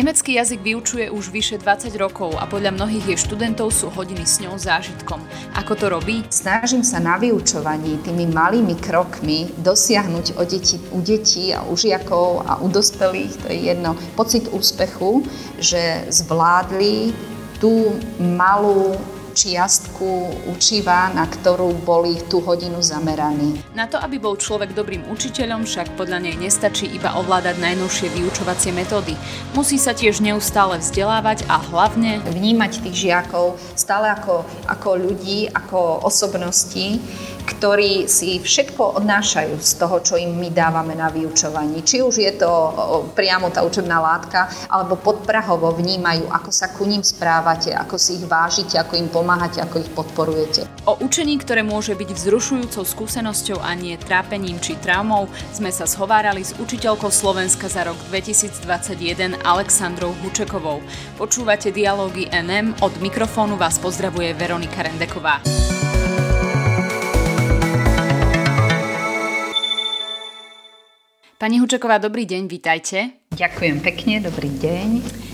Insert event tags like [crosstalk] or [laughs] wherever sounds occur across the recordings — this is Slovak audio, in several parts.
Nemecký jazyk vyučuje už vyše 20 rokov a podľa mnohých jej študentov sú hodiny s ňou zážitkom. Ako to robí? Snažím sa na vyučovaní tými malými krokmi dosiahnuť o deti, u detí a u žiakov a u dospelých, to je jedno, pocit úspechu, že zvládli tú malú čiastku učiva, na ktorú boli tú hodinu zameraní. Na to, aby bol človek dobrým učiteľom, však podľa nej nestačí iba ovládať najnovšie vyučovacie metódy. Musí sa tiež neustále vzdelávať a hlavne vnímať tých žiakov stále ako, ako ľudí, ako osobnosti, ktorí si všetko odnášajú z toho, čo im my dávame na vyučovaní. Či už je to priamo tá učebná látka, alebo podprahovo vnímajú, ako sa ku ním správate, ako si ich vážite, ako im pomáhate, ako ich podporujete. O učení, ktoré môže byť vzrušujúcou skúsenosťou a nie trápením či traumou, sme sa zhovárali s učiteľkou Slovenska za rok 2021 Alexandrou Hučekovou. Počúvate dialógy NM, od mikrofónu vás pozdravuje Veronika Rendeková. Pani Hučeková, dobrý deň, vítajte. Ďakujem pekne, dobrý deň.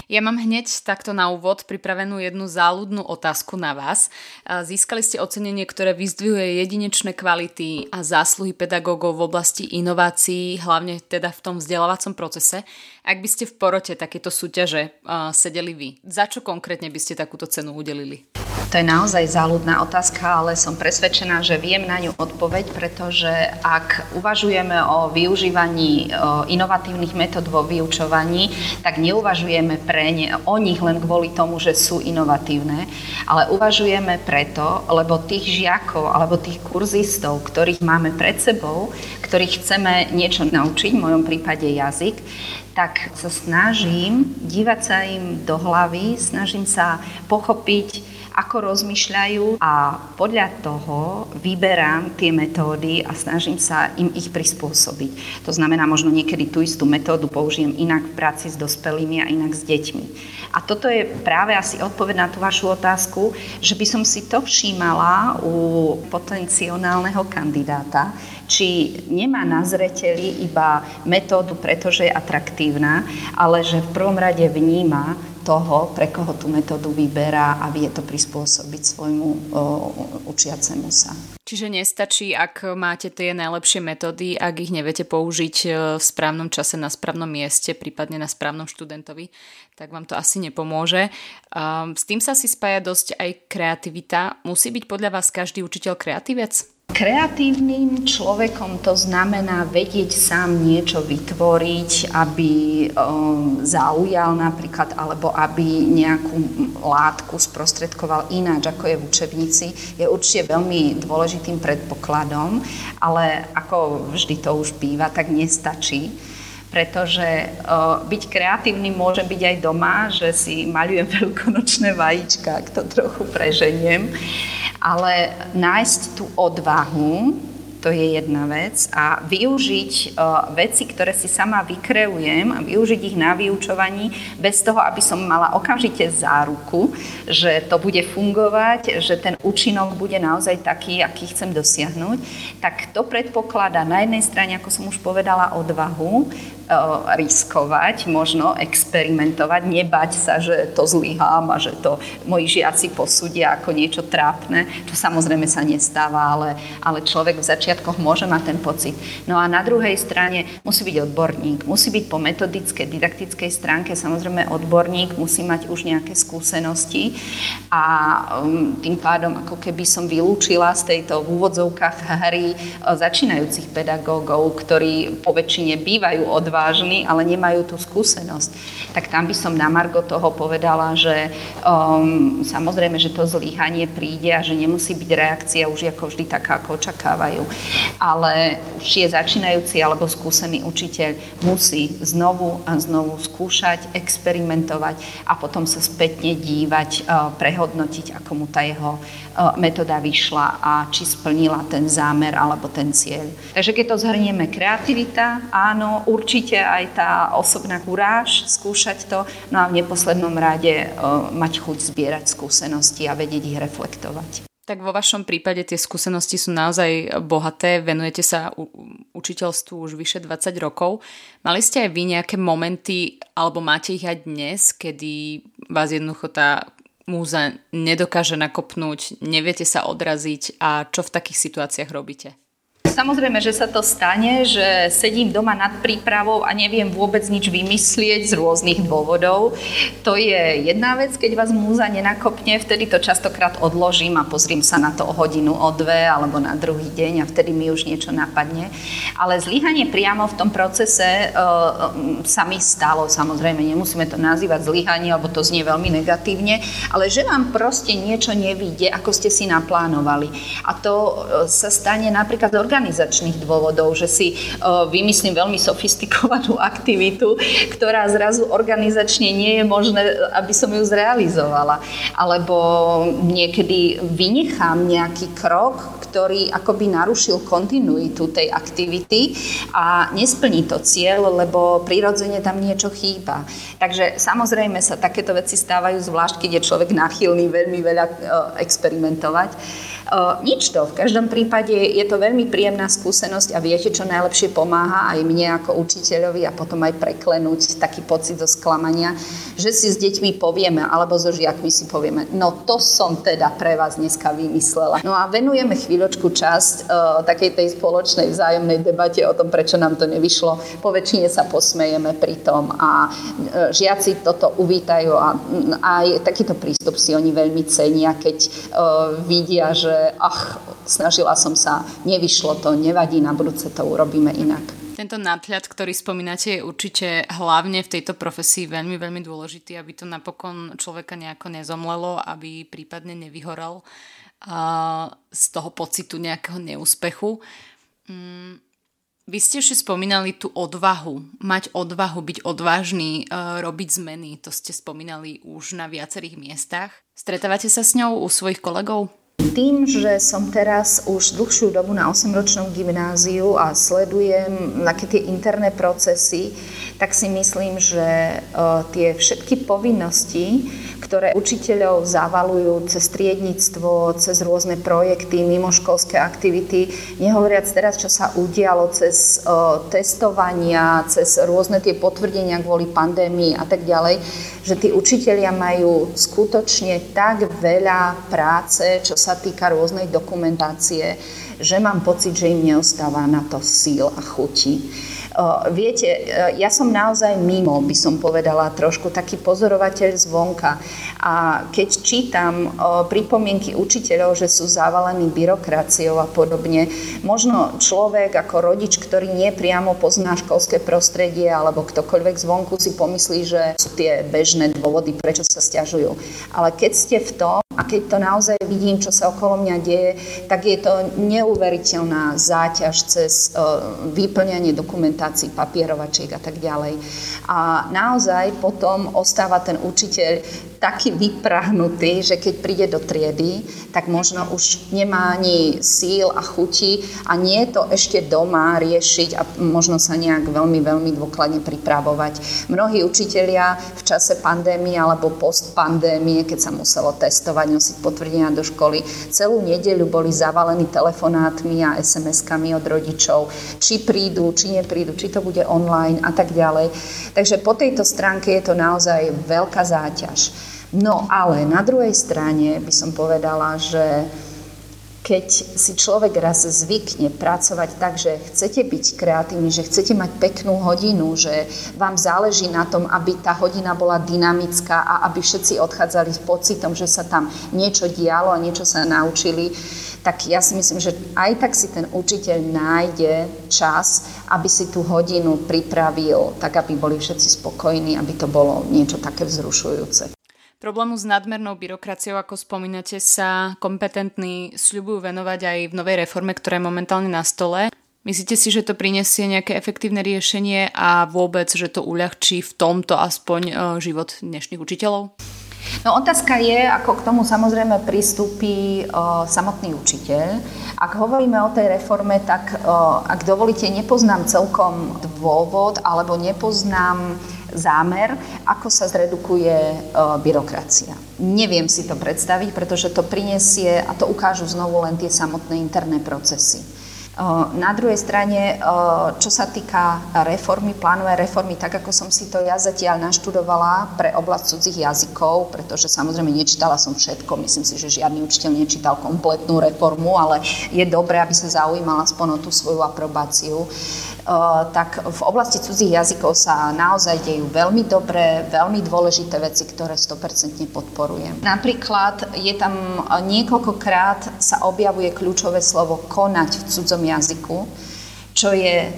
Ja mám hneď takto na úvod pripravenú jednu záľudnú otázku na vás. Získali ste ocenenie, ktoré vyzdvihuje jedinečné kvality a zásluhy pedagógov v oblasti inovácií, hlavne teda v tom vzdelávacom procese. Ak by ste v porote takéto súťaže sedeli vy, za čo konkrétne by ste takúto cenu udelili? To je naozaj záľudná otázka, ale som presvedčená, že viem na ňu odpoveď, pretože ak uvažujeme o využívaní inovatívnych metód vo vyučovaní, tak neuvažujeme pre ne, o nich len kvôli tomu, že sú inovatívne, ale uvažujeme preto, lebo tých žiakov alebo tých kurzistov, ktorých máme pred sebou, ktorých chceme niečo naučiť, v mojom prípade jazyk, tak sa snažím dívať sa im do hlavy, snažím sa pochopiť, ako rozmýšľajú a podľa toho vyberám tie metódy a snažím sa im ich prispôsobiť. To znamená, možno niekedy tú istú metódu použijem inak v práci s dospelými a inak s deťmi. A toto je práve asi odpoveď na tú vašu otázku, že by som si to všímala u potenciálneho kandidáta, či nemá na zreteli iba metódu, pretože je atraktívna, ale že v prvom rade vníma toho, pre koho tú metódu vyberá a vie to prispôsobiť svojmu o, učiacemu sa. Čiže nestačí, ak máte tie najlepšie metódy, ak ich neviete použiť e, v správnom čase na správnom mieste, prípadne na správnom študentovi, tak vám to asi nepomôže. S tým sa si spája dosť aj kreativita. Musí byť podľa vás každý učiteľ kreatívec? Kreatívnym človekom to znamená vedieť sám niečo vytvoriť, aby um, zaujal napríklad, alebo aby nejakú látku sprostredkoval ináč, ako je v učebnici, je určite veľmi dôležitým predpokladom, ale ako vždy to už býva, tak nestačí pretože byť kreatívny môže byť aj doma, že si maľujem [laughs] veľkonočné vajíčka, ak to trochu preženiem. Ale nájsť tú odvahu, to je jedna vec, a využiť uh, veci, ktoré si sama vykreujem a využiť ich na vyučovaní bez toho, aby som mala okamžite záruku, že to bude fungovať, že ten účinok bude naozaj taký, aký chcem dosiahnuť, tak to predpokladá na jednej strane, ako som už povedala, odvahu, riskovať, možno experimentovať, nebať sa, že to zlyhám a že to moji žiaci posúdia ako niečo trápne. To samozrejme sa nestáva, ale, ale človek v začiatkoch môže mať ten pocit. No a na druhej strane musí byť odborník, musí byť po metodickej, didaktickej stránke samozrejme odborník, musí mať už nejaké skúsenosti a um, tým pádom ako keby som vylúčila z tejto v úvodzovkách hry začínajúcich pedagógov, ktorí po väčšine bývajú odvážni ale nemajú tú skúsenosť. Tak tam by som na Margo toho povedala, že um, samozrejme, že to zlyhanie príde a že nemusí byť reakcia už ako vždy taká, ako očakávajú. Ale už je začínajúci alebo skúsený učiteľ musí znovu a znovu skúšať, experimentovať a potom sa spätne dívať, uh, prehodnotiť, ako mu tá jeho uh, metóda vyšla a či splnila ten zámer alebo ten cieľ. Takže keď to zhrnieme, kreativita, áno, určite aj tá osobná kuráž, skúšať to, no a v neposlednom rade uh, mať chuť zbierať skúsenosti a vedieť ich reflektovať. Tak vo vašom prípade tie skúsenosti sú naozaj bohaté, venujete sa u- učiteľstvu už vyše 20 rokov. Mali ste aj vy nejaké momenty, alebo máte ich aj dnes, kedy vás jednoducho tá múza nedokáže nakopnúť, neviete sa odraziť a čo v takých situáciách robíte? Samozrejme, že sa to stane, že sedím doma nad prípravou a neviem vôbec nič vymyslieť z rôznych dôvodov. To je jedna vec, keď vás múza nenakopne, vtedy to častokrát odložím a pozriem sa na to o hodinu, o dve alebo na druhý deň a vtedy mi už niečo napadne. Ale zlyhanie priamo v tom procese uh, sa mi stalo, samozrejme, nemusíme to nazývať zlyhanie, lebo to znie veľmi negatívne, ale že vám proste niečo nevíde, ako ste si naplánovali. A to uh, sa stane napríklad organizáciou organizačných dôvodov, že si vymyslím veľmi sofistikovanú [laughs] aktivitu, ktorá zrazu organizačne nie je možné, aby som ju zrealizovala. Alebo niekedy vynechám nejaký krok, ktorý akoby narušil kontinuitu tej aktivity a nesplní to cieľ, lebo prirodzene tam niečo chýba. Takže samozrejme sa takéto veci stávajú, zvlášť keď je človek nachylný veľmi veľa experimentovať. Nič to, v každom prípade je to veľmi príjemná skúsenosť a viete, čo najlepšie pomáha aj mne ako učiteľovi a potom aj preklenúť taký pocit zo sklamania, že si s deťmi povieme, alebo so žiakmi si povieme, no to som teda pre vás dneska vymyslela. No a venujeme chvíľočku časť uh, takej tej spoločnej vzájomnej debate o tom, prečo nám to nevyšlo. Po väčšine sa posmejeme pri tom a uh, žiaci toto uvítajú a aj takýto prístup si oni veľmi cenia, keď uh, vidia, že ach, snažila som sa, nevyšlo to, nevadí, na budúce to urobíme inak. Tento nadhľad, ktorý spomínate, je určite hlavne v tejto profesii veľmi, veľmi dôležitý, aby to napokon človeka nejako nezomlelo, aby prípadne nevyhorel z toho pocitu nejakého neúspechu. Mm, vy ste ešte spomínali tú odvahu, mať odvahu, byť odvážny, robiť zmeny. To ste spomínali už na viacerých miestach. Stretávate sa s ňou u svojich kolegov? Tým, že som teraz už dlhšiu dobu na 8-ročnom gymnáziu a sledujem také tie interné procesy, tak si myslím, že tie všetky povinnosti, ktoré učiteľov zavalujú cez triednictvo, cez rôzne projekty, mimoškolské aktivity, nehovoriac teraz, čo sa udialo cez testovania, cez rôzne tie potvrdenia kvôli pandémii a tak ďalej, že tí učitelia majú skutočne tak veľa práce, čo sa týka rôznej dokumentácie, že mám pocit, že im neostáva na to síl a chuti. Viete, e, ja som naozaj mimo, by som povedala, trošku taký pozorovateľ zvonka. A keď čítam pripomienky učiteľov, že sú zavalení byrokraciou a podobne, možno človek ako rodič, ktorý nie priamo pozná školské prostredie alebo ktokoľvek zvonku si pomyslí, že sú tie bežné dôvody, prečo sa stiažujú. Ale keď ste v tom a keď to naozaj vidím, čo sa okolo mňa deje, tak je to neuveriteľná záťaž cez vyplňanie dokumentácie prezentácií, papierovačiek a tak ďalej. A naozaj potom ostáva ten učiteľ taký vyprahnutý, že keď príde do triedy, tak možno už nemá ani síl a chuti a nie je to ešte doma riešiť a možno sa nejak veľmi, veľmi dôkladne pripravovať. Mnohí učitelia v čase pandémie alebo postpandémie, keď sa muselo testovať, nosiť potvrdenia do školy, celú nedeľu boli zavalení telefonátmi a SMS-kami od rodičov, či prídu, či neprídu, či to bude online a tak ďalej. Takže po tejto stránke je to naozaj veľká záťaž. No ale na druhej strane by som povedala, že keď si človek raz zvykne pracovať tak, že chcete byť kreatívni, že chcete mať peknú hodinu, že vám záleží na tom, aby tá hodina bola dynamická a aby všetci odchádzali s pocitom, že sa tam niečo dialo a niečo sa naučili, tak ja si myslím, že aj tak si ten učiteľ nájde čas, aby si tú hodinu pripravil, tak aby boli všetci spokojní, aby to bolo niečo také vzrušujúce. Problému s nadmernou byrokraciou, ako spomínate, sa kompetentní sľubujú venovať aj v novej reforme, ktorá je momentálne na stole. Myslíte si, že to prinesie nejaké efektívne riešenie a vôbec, že to uľahčí v tomto aspoň e, život dnešných učiteľov? No otázka je, ako k tomu samozrejme pristúpi o, e, samotný učiteľ. Ak hovoríme o tej reforme, tak o, e, ak dovolíte, nepoznám celkom dôvod alebo nepoznám zámer, ako sa zredukuje e, byrokracia. Neviem si to predstaviť, pretože to prinesie, a to ukážu znovu len tie samotné interné procesy. Na druhej strane, čo sa týka reformy, plánové reformy, tak ako som si to ja zatiaľ naštudovala pre oblasť cudzích jazykov, pretože samozrejme nečítala som všetko, myslím si, že žiadny učiteľ nečítal kompletnú reformu, ale je dobré, aby sa zaujímala aspoň o tú svoju aprobáciu. Eh, tak v oblasti cudzích jazykov sa naozaj dejú veľmi dobré, veľmi dôležité veci, ktoré 100% podporujem. Napríklad je tam niekoľkokrát sa objavuje kľúčové slovo konať v cudzom jazyku, čo je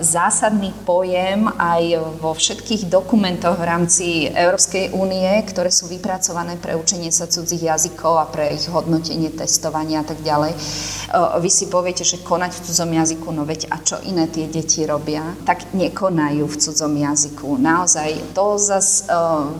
zásadný pojem aj vo všetkých dokumentoch v rámci Európskej únie, ktoré sú vypracované pre učenie sa cudzích jazykov a pre ich hodnotenie, testovania a tak ďalej. Vy si poviete, že konať v cudzom jazyku, no veď a čo iné tie deti robia, tak nekonajú v cudzom jazyku. Naozaj, to zase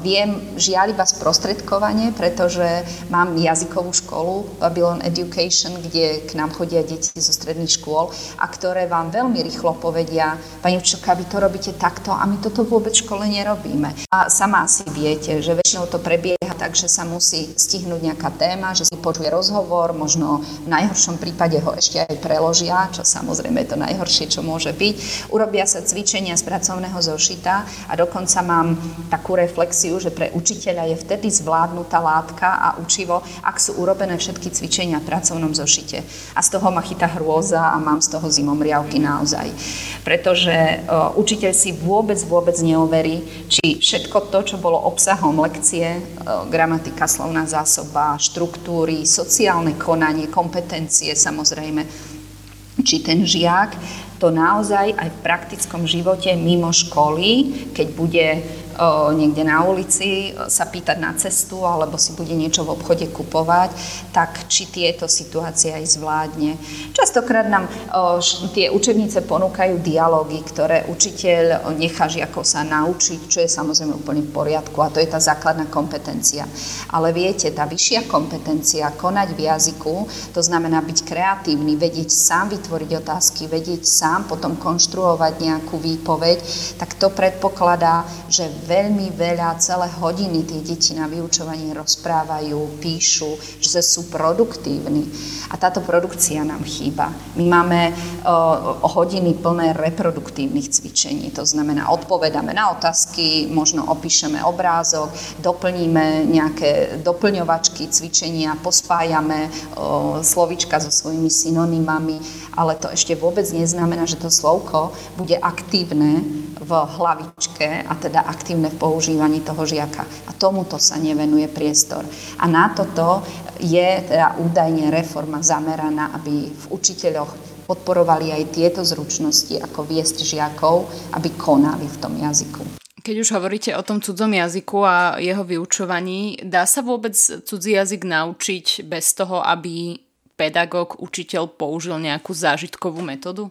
viem žiaľ iba sprostredkovanie, pretože mám jazykovú školu Babylon Education, kde k nám chodia deti zo stredných škôl a ktoré vám veľmi rýchlo povedia, povedia, pani učiteľka, vy to robíte takto a my toto vôbec v škole nerobíme. A sama asi viete, že väčšinou to prebieha tak, že sa musí stihnúť nejaká téma, že si počuje rozhovor, možno v najhoršom prípade ho ešte aj preložia, čo samozrejme je to najhoršie, čo môže byť. Urobia sa cvičenia z pracovného zošita a dokonca mám takú reflexiu, že pre učiteľa je vtedy zvládnutá látka a učivo, ak sú urobené všetky cvičenia v pracovnom zošite. A z toho ma chytá hrôza a mám z toho zimomriavky naozaj pretože učiteľ si vôbec, vôbec neoverí, či všetko to, čo bolo obsahom lekcie, gramatika, slovná zásoba, štruktúry, sociálne konanie, kompetencie samozrejme, či ten žiak to naozaj aj v praktickom živote mimo školy, keď bude niekde na ulici sa pýtať na cestu alebo si bude niečo v obchode kupovať, tak či tieto situácie aj zvládne. Častokrát nám tie učebnice ponúkajú dialógy, ktoré učiteľ nechá žiakov sa naučiť, čo je samozrejme úplne v poriadku a to je tá základná kompetencia. Ale viete, tá vyššia kompetencia konať v jazyku, to znamená byť kreatívny, vedieť sám vytvoriť otázky, vedieť sám potom konštruovať nejakú výpoveď, tak to predpokladá, že veľmi veľa, celé hodiny tie deti na vyučovanie rozprávajú, píšu, že sú produktívni. A táto produkcia nám chýba. My máme o, hodiny plné reproduktívnych cvičení, to znamená, odpovedáme na otázky, možno opíšeme obrázok, doplníme nejaké doplňovačky, cvičenia, pospájame o, slovička so svojimi synonymami, ale to ešte vôbec neznamená, že to slovko bude aktívne v hlavičke a teda aktívne v používaní toho žiaka. A tomuto sa nevenuje priestor. A na toto je teda údajne reforma zameraná, aby v učiteľoch podporovali aj tieto zručnosti, ako viesť žiakov, aby konali v tom jazyku. Keď už hovoríte o tom cudzom jazyku a jeho vyučovaní, dá sa vôbec cudzí jazyk naučiť bez toho, aby pedagóg, učiteľ použil nejakú zážitkovú metódu?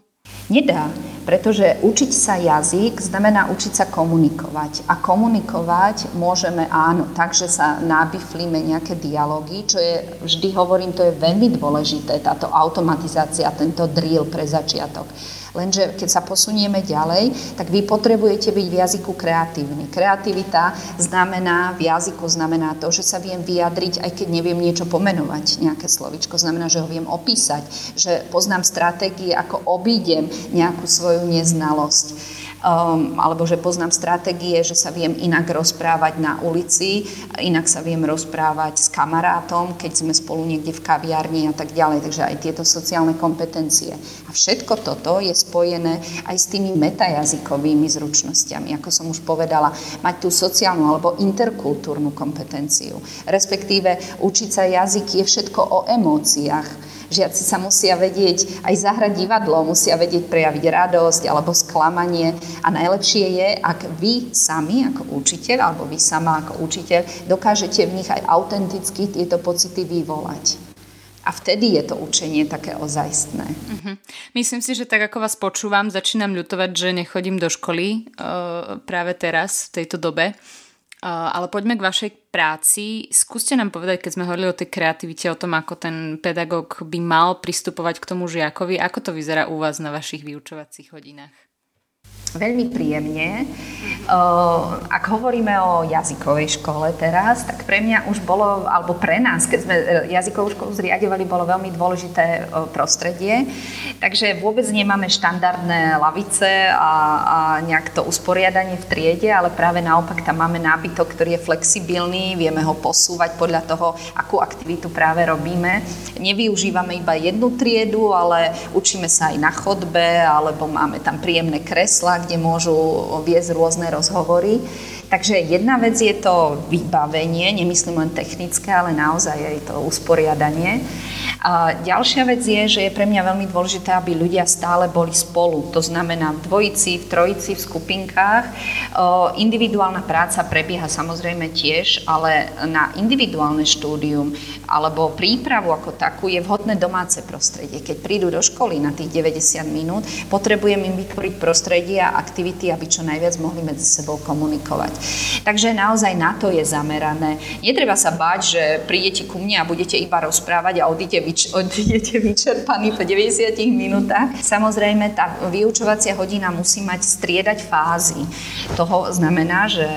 Nedá, pretože učiť sa jazyk znamená učiť sa komunikovať. A komunikovať môžeme áno, takže sa nabiflíme nejaké dialógy, čo je, vždy hovorím, to je veľmi dôležité, táto automatizácia, tento drill pre začiatok. Lenže keď sa posunieme ďalej, tak vy potrebujete byť v jazyku kreatívny. Kreativita znamená, v jazyku znamená to, že sa viem vyjadriť, aj keď neviem niečo pomenovať, nejaké slovičko. Znamená, že ho viem opísať, že poznám stratégie, ako obídem nejakú svoju neznalosť um, alebo že poznám stratégie, že sa viem inak rozprávať na ulici, inak sa viem rozprávať s kamarátom, keď sme spolu niekde v kaviarni a tak ďalej. Takže aj tieto sociálne kompetencie. A všetko toto je spojené aj s tými metajazykovými zručnosťami. Ako som už povedala, mať tú sociálnu alebo interkultúrnu kompetenciu. Respektíve učiť sa jazyk je všetko o emóciách Žiaci sa musia vedieť aj zahrať divadlo, musia vedieť prejaviť radosť alebo sklamanie. A najlepšie je, ak vy sami ako učiteľ alebo vy sama ako učiteľ dokážete v nich aj autenticky tieto pocity vyvolať. A vtedy je to učenie také ozajstné. Uh-huh. Myslím si, že tak ako vás počúvam, začínam ľutovať, že nechodím do školy uh, práve teraz, v tejto dobe. Ale poďme k vašej práci. Skúste nám povedať, keď sme hovorili o tej kreativite, o tom, ako ten pedagóg by mal pristupovať k tomu žiakovi, ako to vyzerá u vás na vašich vyučovacích hodinách? Veľmi príjemne. Ak hovoríme o jazykovej škole teraz, tak pre mňa už bolo, alebo pre nás, keď sme jazykovú školu zriadovali, bolo veľmi dôležité prostredie. Takže vôbec nemáme štandardné lavice a, a nejak to usporiadanie v triede, ale práve naopak tam máme nábytok, ktorý je flexibilný, vieme ho posúvať podľa toho, akú aktivitu práve robíme. Nevyužívame iba jednu triedu, ale učíme sa aj na chodbe, alebo máme tam príjemné kresla, kde môžu viesť rôzne rozhovory. Takže jedna vec je to vybavenie, nemyslím len technické, ale naozaj je to usporiadanie. A ďalšia vec je, že je pre mňa veľmi dôležité, aby ľudia stále boli spolu. To znamená v dvojici, v trojici, v skupinkách. Individuálna práca prebieha samozrejme tiež, ale na individuálne štúdium alebo prípravu ako takú je vhodné domáce prostredie. Keď prídu do školy na tých 90 minút, potrebujem im vytvoriť prostredie a aktivity, aby čo najviac mohli medzi sebou komunikovať. Takže naozaj na to je zamerané. Netreba sa báť, že prídete ku mne a budete iba rozprávať a odíte, vyč- odídete vyčerpaní po 90 minútach. Samozrejme, tá vyučovacia hodina musí mať striedať fázy. Toho znamená, že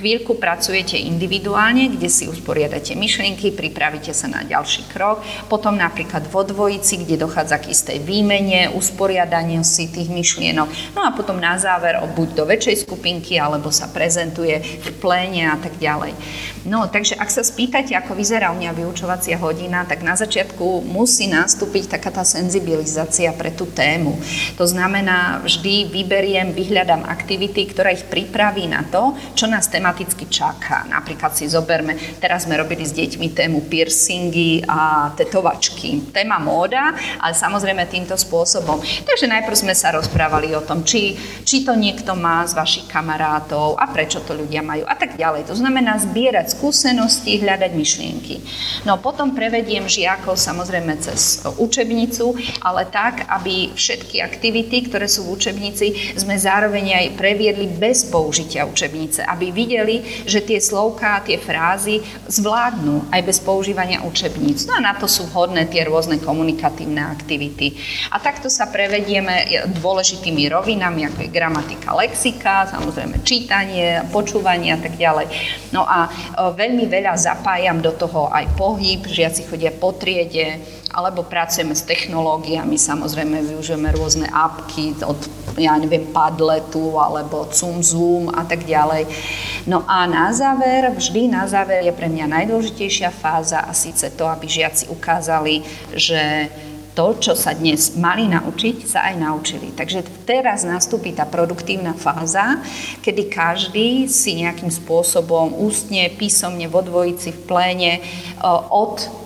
chvíľku pracujete individuálne, kde si usporiadate myšlienky, pripravíte sa na ďalší krok. Potom napríklad vo dvojici, kde dochádza k istej výmene, usporiadaniu si tých myšlienok. No a potom na záver buď do väčšej skupinky, alebo sa prezentuje v pléne a tak ďalej. No, takže ak sa spýtate, ako vyzerá u mňa vyučovacia hodina, tak na začiatku musí nastúpiť taká tá senzibilizácia pre tú tému. To znamená, vždy vyberiem, vyhľadám aktivity, ktoré ich pripraví na to, čo nás tematicky čaká. Napríklad si zoberme, teraz sme robili s deťmi tému piercing, piercingy a tetovačky. Téma móda, ale samozrejme týmto spôsobom. Takže najprv sme sa rozprávali o tom, či, či to niekto má z vašich kamarátov a prečo to ľudia majú a tak ďalej. To znamená zbierať skúsenosti, hľadať myšlienky. No potom prevediem žiakov samozrejme cez učebnicu, ale tak, aby všetky aktivity, ktoré sú v učebnici, sme zároveň aj previedli bez použitia učebnice, aby videli, že tie slovká, tie frázy zvládnu aj bez používania učebníc. No a na to sú vhodné tie rôzne komunikatívne aktivity. A takto sa prevedieme dôležitými rovinami, ako je gramatika, lexika, samozrejme čítanie, počúvanie a tak ďalej. No a e, veľmi veľa zapájam do toho aj pohyb, žiaci chodia po triede, alebo pracujeme s technológiami, samozrejme využijeme rôzne apky od, ja neviem, Padletu alebo Zoom Zoom a tak ďalej. No a na záver, vždy na záver je pre mňa najdôležitejšia fáza a síce to, aby žiaci ukázali, že to, čo sa dnes mali naučiť, sa aj naučili. Takže teraz nastúpi tá produktívna fáza, kedy každý si nejakým spôsobom ústne, písomne, vo dvojici, v pléne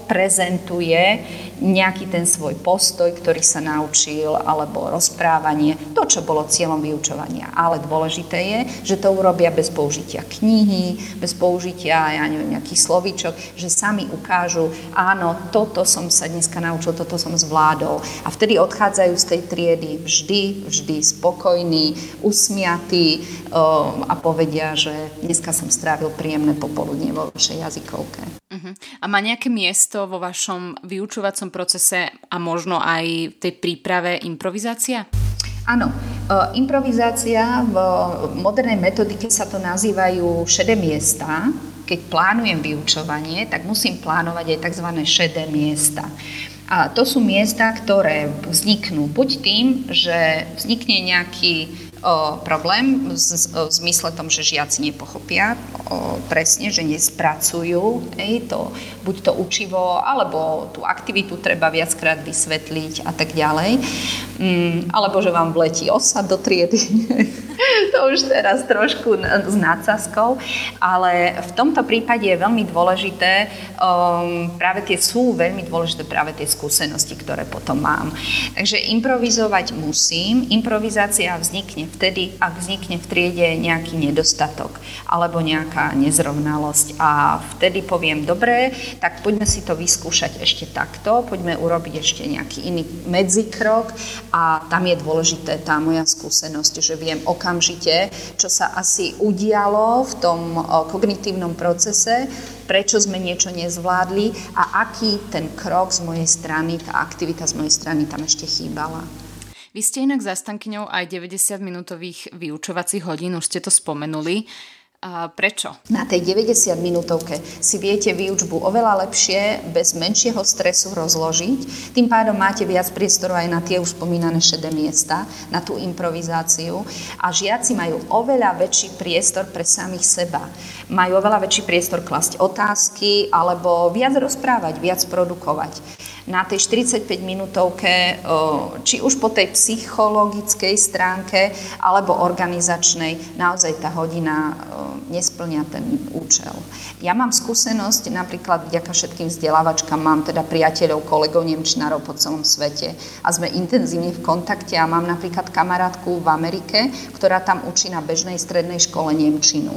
odprezentuje nejaký ten svoj postoj, ktorý sa naučil, alebo rozprávanie, to, čo bolo cieľom vyučovania. Ale dôležité je, že to urobia bez použitia knihy, bez použitia, ja neviem, nejakých slovíčok, že sami ukážu, áno, toto som sa dneska naučil, toto som zvládol. A vtedy odchádzajú z tej triedy vždy, vždy spokojní, usmiatí a povedia, že dneska som strávil príjemné popoludne vo vašej jazykovke. Uh-huh. A má nejaké miesto vo vašom vyučovacom procese a možno aj v tej príprave improvizácia? Áno, e, improvizácia v modernej metodike sa to nazývajú šedé miesta. Keď plánujem vyučovanie, tak musím plánovať aj tzv. šedé miesta. A to sú miesta, ktoré vzniknú buď tým, že vznikne nejaký o, problém v, zmysle tom, že žiaci nepochopia o, presne, že nespracujú ej, to, buď to učivo, alebo tú aktivitu treba viackrát vysvetliť a tak ďalej. Mm, alebo že vám vletí osa do triedy. [laughs] to už teraz trošku s nadsaskou, ale v tomto prípade je veľmi dôležité, um, práve tie sú veľmi dôležité práve tie skúsenosti, ktoré potom mám. Takže improvizovať musím. Improvizácia vznikne vtedy, ak vznikne v triede nejaký nedostatok alebo nejaká nezrovnalosť a vtedy poviem, dobre, tak poďme si to vyskúšať ešte takto, poďme urobiť ešte nejaký iný medzikrok a tam je dôležité tá moja skúsenosť, že viem okamžite, čo sa asi udialo v tom kognitívnom procese, prečo sme niečo nezvládli a aký ten krok z mojej strany, tá aktivita z mojej strany tam ešte chýbala. Vy ste inak zastankyňou aj 90-minútových vyučovacích hodín, už ste to spomenuli. A prečo? Na tej 90 minútovke si viete výučbu oveľa lepšie, bez menšieho stresu rozložiť. Tým pádom máte viac priestoru aj na tie už spomínané šedé miesta, na tú improvizáciu. A žiaci majú oveľa väčší priestor pre samých seba. Majú oveľa väčší priestor klasť otázky alebo viac rozprávať, viac produkovať na tej 45 minútovke, či už po tej psychologickej stránke alebo organizačnej, naozaj tá hodina nesplňa ten účel. Ja mám skúsenosť, napríklad vďaka všetkým vzdelávačkám, mám teda priateľov, kolegov, nemčinárov po celom svete a sme intenzívne v kontakte a mám napríklad kamarátku v Amerike, ktorá tam učí na bežnej strednej škole Nemčinu.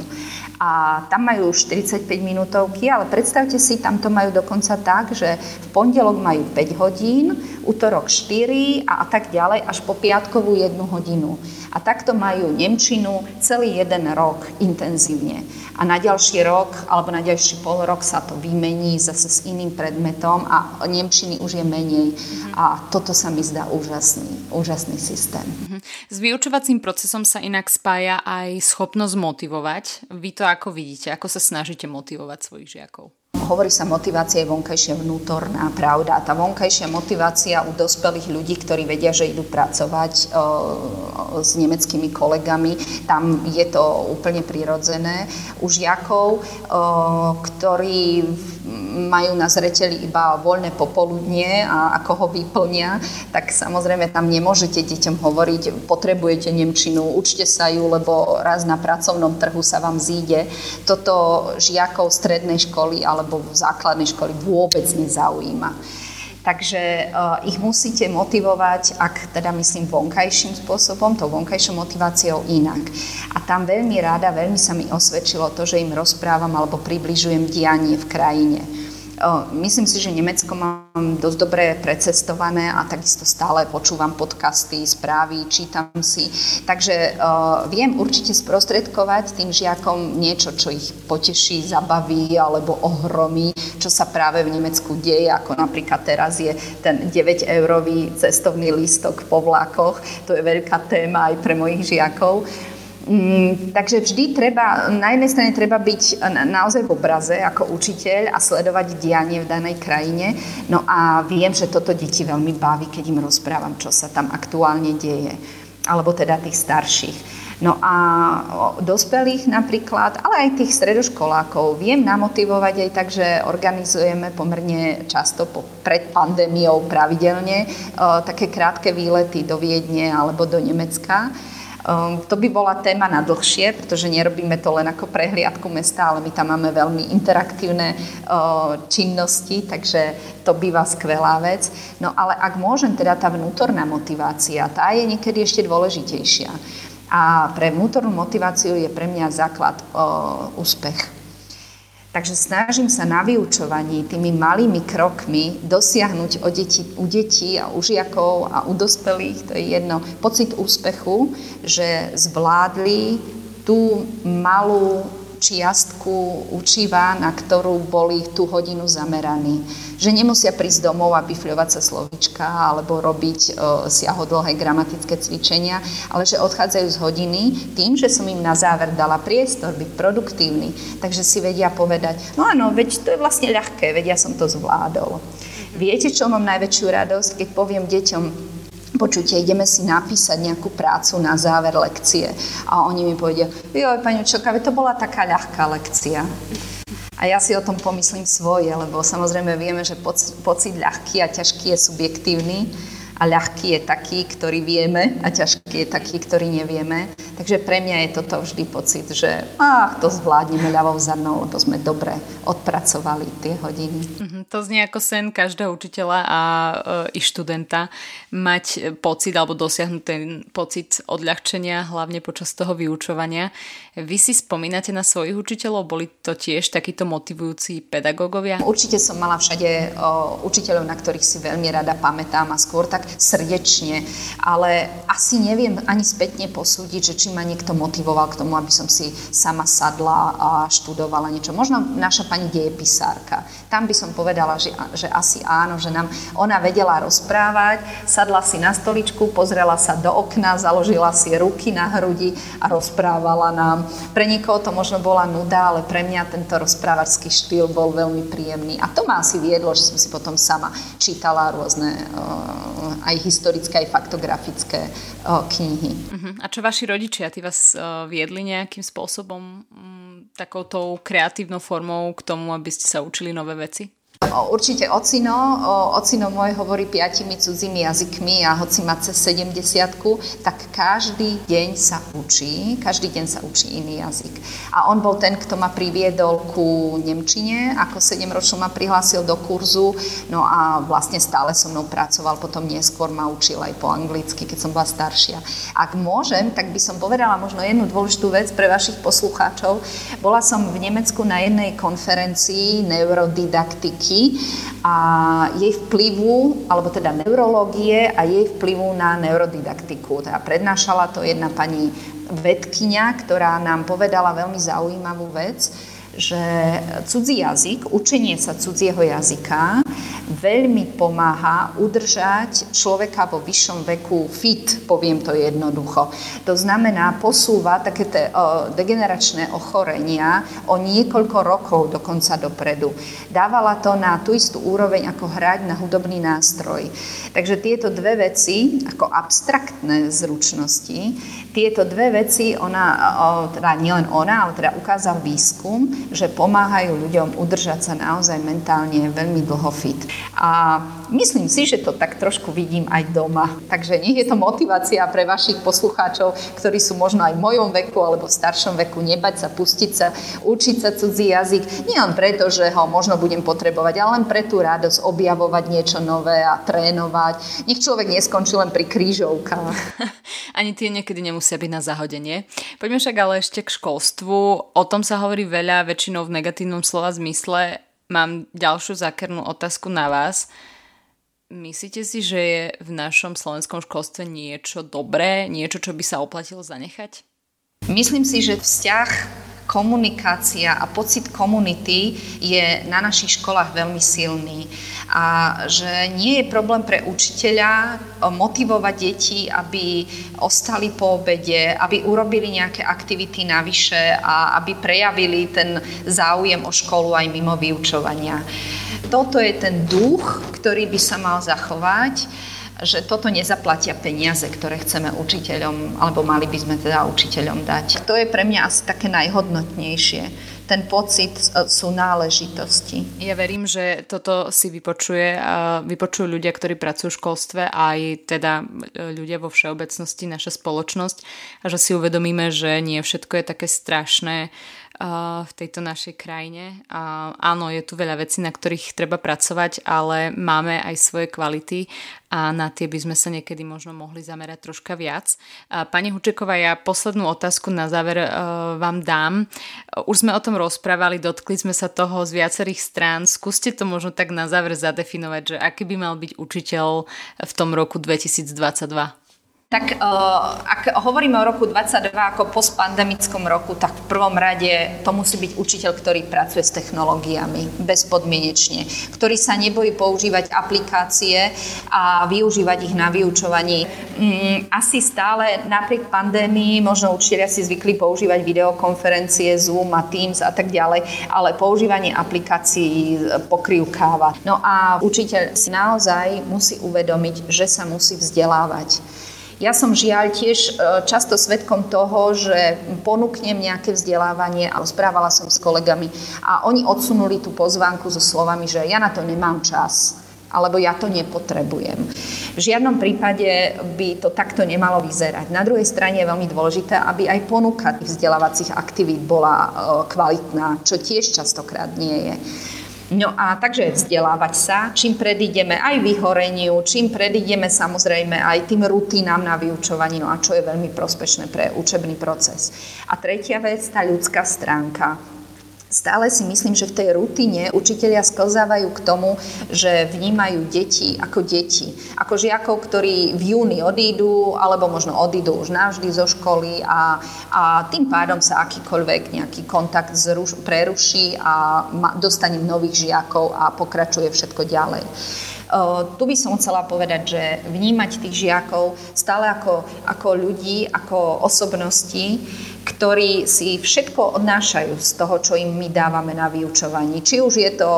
A tam majú 45 minútovky, ale predstavte si, tam to majú dokonca tak, že v pondelok majú 5 hodín, útorok 4 a, a tak ďalej, až po piatkovú jednu hodinu. A takto majú Nemčinu celý jeden rok intenzívne. A na ďalší rok alebo na ďalší pol rok sa to vymení zase s iným predmetom a Nemčiny už je menej. A toto sa mi zdá úžasný, úžasný systém. Mhm. S vyučovacím procesom sa inak spája aj schopnosť motivovať. Vy to ako vidíte? Ako sa snažíte motivovať svojich žiakov? Hovorí sa motivácia je vonkajšia vnútorná, pravda. Tá vonkajšia motivácia u dospelých ľudí, ktorí vedia, že idú pracovať o, s nemeckými kolegami, tam je to úplne prirodzené. U žiakov, o, ktorí majú na zreteli iba voľné popoludnie a ako ho vyplnia, tak samozrejme tam nemôžete deťom hovoriť, potrebujete Nemčinu, učte sa ju, lebo raz na pracovnom trhu sa vám zíde. Toto žiakov strednej školy alebo základnej školy vôbec nezaujíma. Takže uh, ich musíte motivovať, ak teda myslím vonkajším spôsobom, tou vonkajšou motiváciou inak. A tam veľmi rada, veľmi sa mi osvedčilo to, že im rozprávam alebo približujem dianie v krajine. Myslím si, že Nemecko mám dosť dobre precestované a takisto stále počúvam podcasty, správy, čítam si. Takže viem určite sprostredkovať tým žiakom niečo, čo ich poteší, zabaví alebo ohromí, čo sa práve v Nemecku deje, ako napríklad teraz je ten 9-eurový cestovný lístok po vlákoch. To je veľká téma aj pre mojich žiakov. Mm, takže vždy treba, na jednej strane treba byť naozaj v obraze ako učiteľ a sledovať dianie v danej krajine. No a viem, že toto deti veľmi baví, keď im rozprávam, čo sa tam aktuálne deje. Alebo teda tých starších. No a dospelých napríklad, ale aj tých stredoškolákov viem namotivovať aj tak, že organizujeme pomerne často po, pred pandémiou pravidelne také krátke výlety do Viedne alebo do Nemecka to by bola téma na dlhšie, pretože nerobíme to len ako prehliadku mesta, ale my tam máme veľmi interaktívne uh, činnosti, takže to býva skvelá vec. No ale ak môžem, teda tá vnútorná motivácia, tá je niekedy ešte dôležitejšia. A pre vnútornú motiváciu je pre mňa základ uh, úspech. Takže snažím sa na vyučovaní tými malými krokmi dosiahnuť o deti, u detí a u žiakov a u dospelých, to je jedno, pocit úspechu, že zvládli tú malú čiastku učiva, na ktorú boli tú hodinu zameraní. Že nemusia prísť domov a bifľovať sa slovička alebo robiť e, siahodlhé gramatické cvičenia, ale že odchádzajú z hodiny tým, že som im na záver dala priestor byť produktívny. Takže si vedia povedať, no áno, veď to je vlastne ľahké, vedia som to zvládol. Viete, čo mám najväčšiu radosť, keď poviem deťom, počujte, ideme si napísať nejakú prácu na záver lekcie. A oni mi povedia, joj, pani Čoka, to bola taká ľahká lekcia. A ja si o tom pomyslím svoje, lebo samozrejme vieme, že pocit ľahký a ťažký je subjektívny a ľahký je taký, ktorý vieme a ťažký je taký, ktorý nevieme. Takže pre mňa je toto vždy pocit, že ach, to zvládneme ľavou zadnou, lebo sme dobre odpracovali tie hodiny. Mm-hmm, to znie ako sen každého učiteľa a e, i študenta mať pocit alebo dosiahnuť ten pocit odľahčenia, hlavne počas toho vyučovania. Vy si spomínate na svojich učiteľov? Boli to tiež takíto motivujúci pedagógovia? Určite som mala všade o, učiteľov, na ktorých si veľmi rada pamätám a skôr tak srdečne, ale asi neviem ani spätne posúdiť, že či čím ma niekto motivoval k tomu, aby som si sama sadla a študovala niečo. Možno naša pani dejepisárka. Tam by som povedala, že, že asi áno, že nám ona vedela rozprávať, sadla si na stoličku, pozrela sa do okna, založila si ruky na hrudi a rozprávala nám. Pre niekoho to možno bola nuda, ale pre mňa tento rozprávačský štýl bol veľmi príjemný. A to ma asi viedlo, že som si potom sama čítala rôzne uh, aj historické, aj faktografické uh, knihy. Uh-huh. A čo vaši rodičia? Tí vás uh, viedli nejakým spôsobom um, takoutou kreatívnou formou k tomu, aby ste sa učili nové veci? Určite ocino. Ocino môj hovorí piatimi cudzími jazykmi a hoci má cez 70 tak každý deň sa učí, každý deň sa učí iný jazyk. A on bol ten, kto ma priviedol ku Nemčine, ako 7 ročnú ma prihlásil do kurzu, no a vlastne stále so mnou pracoval, potom neskôr ma učil aj po anglicky, keď som bola staršia. Ak môžem, tak by som povedala možno jednu dôležitú vec pre vašich poslucháčov. Bola som v Nemecku na jednej konferencii neurodidaktiky deti a jej vplyvu, alebo teda neurológie a jej vplyvu na neurodidaktiku. Teda prednášala to jedna pani vedkynia, ktorá nám povedala veľmi zaujímavú vec, že cudzí jazyk, učenie sa cudzieho jazyka veľmi pomáha udržať človeka vo vyššom veku fit, poviem to jednoducho. To znamená, posúva také te, degeneračné ochorenia o niekoľko rokov dokonca dopredu. Dávala to na tú istú úroveň ako hrať na hudobný nástroj. Takže tieto dve veci, ako abstraktné zručnosti, tieto dve veci, ona, teda nielen ona, ale teda ukázal výskum, že pomáhajú ľuďom udržať sa naozaj mentálne veľmi dlho fit. A myslím si, že to tak trošku vidím aj doma. Takže nech je to motivácia pre vašich poslucháčov, ktorí sú možno aj v mojom veku alebo v staršom veku, nebať sa, pustiť sa, učiť sa cudzí jazyk. Nie len preto, že ho možno budem potrebovať, ale len pre tú radosť objavovať niečo nové a trénovať. Nech človek neskončí len pri krížovkách. [laughs] Ani tie niekedy nemusia byť na zahodenie. Poďme však ale ešte k školstvu. O tom sa hovorí veľa, väčšinou v negatívnom slova zmysle mám ďalšiu zákernú otázku na vás. Myslíte si, že je v našom slovenskom školstve niečo dobré, niečo, čo by sa oplatilo zanechať? Myslím si, že vzťah komunikácia a pocit komunity je na našich školách veľmi silný. A že nie je problém pre učiteľa motivovať deti, aby ostali po obede, aby urobili nejaké aktivity navyše a aby prejavili ten záujem o školu aj mimo vyučovania. Toto je ten duch, ktorý by sa mal zachovať že toto nezaplatia peniaze, ktoré chceme učiteľom, alebo mali by sme teda učiteľom dať. To je pre mňa asi také najhodnotnejšie ten pocit e, sú náležitosti. Ja verím, že toto si vypočuje, vypočujú ľudia, ktorí pracujú v školstve aj teda ľudia vo všeobecnosti, naša spoločnosť a že si uvedomíme, že nie všetko je také strašné v tejto našej krajine. A áno, je tu veľa vecí, na ktorých treba pracovať, ale máme aj svoje kvality a na tie by sme sa niekedy možno mohli zamerať troška viac. Pani Hučeková, ja poslednú otázku na záver vám dám. Už sme o tom rozprávali, dotkli sme sa toho z viacerých strán. Skúste to možno tak na záver zadefinovať, že aký by mal byť učiteľ v tom roku 2022. Tak uh, ak hovoríme o roku 22 ako postpandemickom roku, tak v prvom rade to musí byť učiteľ, ktorý pracuje s technológiami bezpodmienečne, ktorý sa nebojí používať aplikácie a využívať ich na vyučovaní. Mm, asi stále napriek pandémii možno učiteľia si zvykli používať videokonferencie, Zoom a Teams a tak ďalej, ale používanie aplikácií pokrývkáva. No a učiteľ si naozaj musí uvedomiť, že sa musí vzdelávať ja som žiaľ tiež e, často svetkom toho, že ponúknem nejaké vzdelávanie a rozprávala som s kolegami a oni odsunuli tú pozvánku so slovami, že ja na to nemám čas alebo ja to nepotrebujem. V žiadnom prípade by to takto nemalo vyzerať. Na druhej strane je veľmi dôležité, aby aj ponuka vzdelávacích aktivít bola e, kvalitná, čo tiež častokrát nie je. No a takže vzdelávať sa, čím predídeme aj vyhoreniu, čím predídeme samozrejme aj tým rutinám na vyučovaní, no a čo je veľmi prospešné pre učebný proces. A tretia vec, tá ľudská stránka stále si myslím, že v tej rutine učitelia sklzávajú k tomu, že vnímajú deti ako deti. Ako žiakov, ktorí v júni odídu, alebo možno odídu už navždy zo školy a, a tým pádom sa akýkoľvek nejaký kontakt zruš, preruší a ma, dostanem nových žiakov a pokračuje všetko ďalej. Tu by som chcela povedať, že vnímať tých žiakov stále ako, ako ľudí, ako osobnosti, ktorí si všetko odnášajú z toho, čo im my dávame na vyučovaní. Či už je to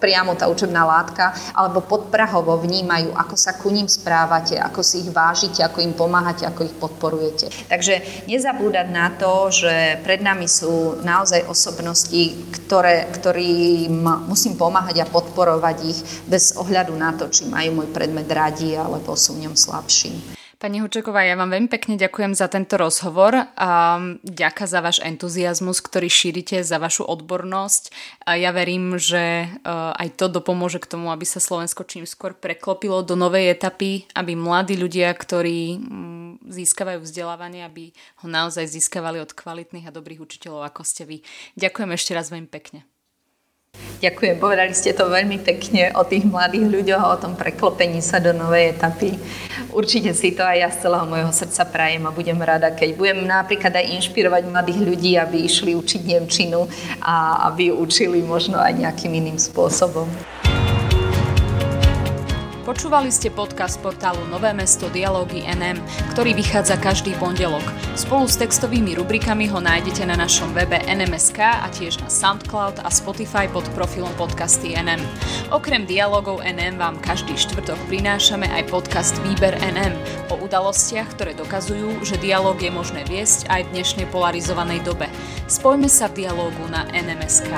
priamo tá učebná látka, alebo podprahovo vnímajú, ako sa ku ním správate, ako si ich vážite, ako im pomáhate, ako ich podporujete. Takže nezabúdať na to, že pred nami sú naozaj osobnosti, ktoré, ktorým musím pomáhať a podporovať ich bez ohľadu na to, či majú môj predmet radi alebo sú v ňom slabší. Pani Hučeková, ja vám veľmi pekne ďakujem za tento rozhovor a ďaká za váš entuziasmus, ktorý šírite, za vašu odbornosť. Ja verím, že e, aj to dopomôže k tomu, aby sa Slovensko čím skôr preklopilo do novej etapy, aby mladí ľudia, ktorí mm, získavajú vzdelávanie, aby ho naozaj získavali od kvalitných a dobrých učiteľov, ako ste vy. Ďakujem ešte raz veľmi pekne. Ďakujem, povedali ste to veľmi pekne o tých mladých ľuďoch o tom preklopení sa do novej etapy. Určite si to aj ja z celého môjho srdca prajem a budem rada, keď budem napríklad aj inšpirovať mladých ľudí, aby išli učiť Nemčinu a aby učili možno aj nejakým iným spôsobom. Počúvali ste podcast portálu Nové mesto Dialógy NM, ktorý vychádza každý pondelok. Spolu s textovými rubrikami ho nájdete na našom webe NMSK a tiež na Soundcloud a Spotify pod profilom podcasty NM. Okrem dialogov NM vám každý štvrtok prinášame aj podcast Výber NM o udalostiach, ktoré dokazujú, že dialóg je možné viesť aj v dnešnej polarizovanej dobe. Spojme sa v dialógu na NMSK.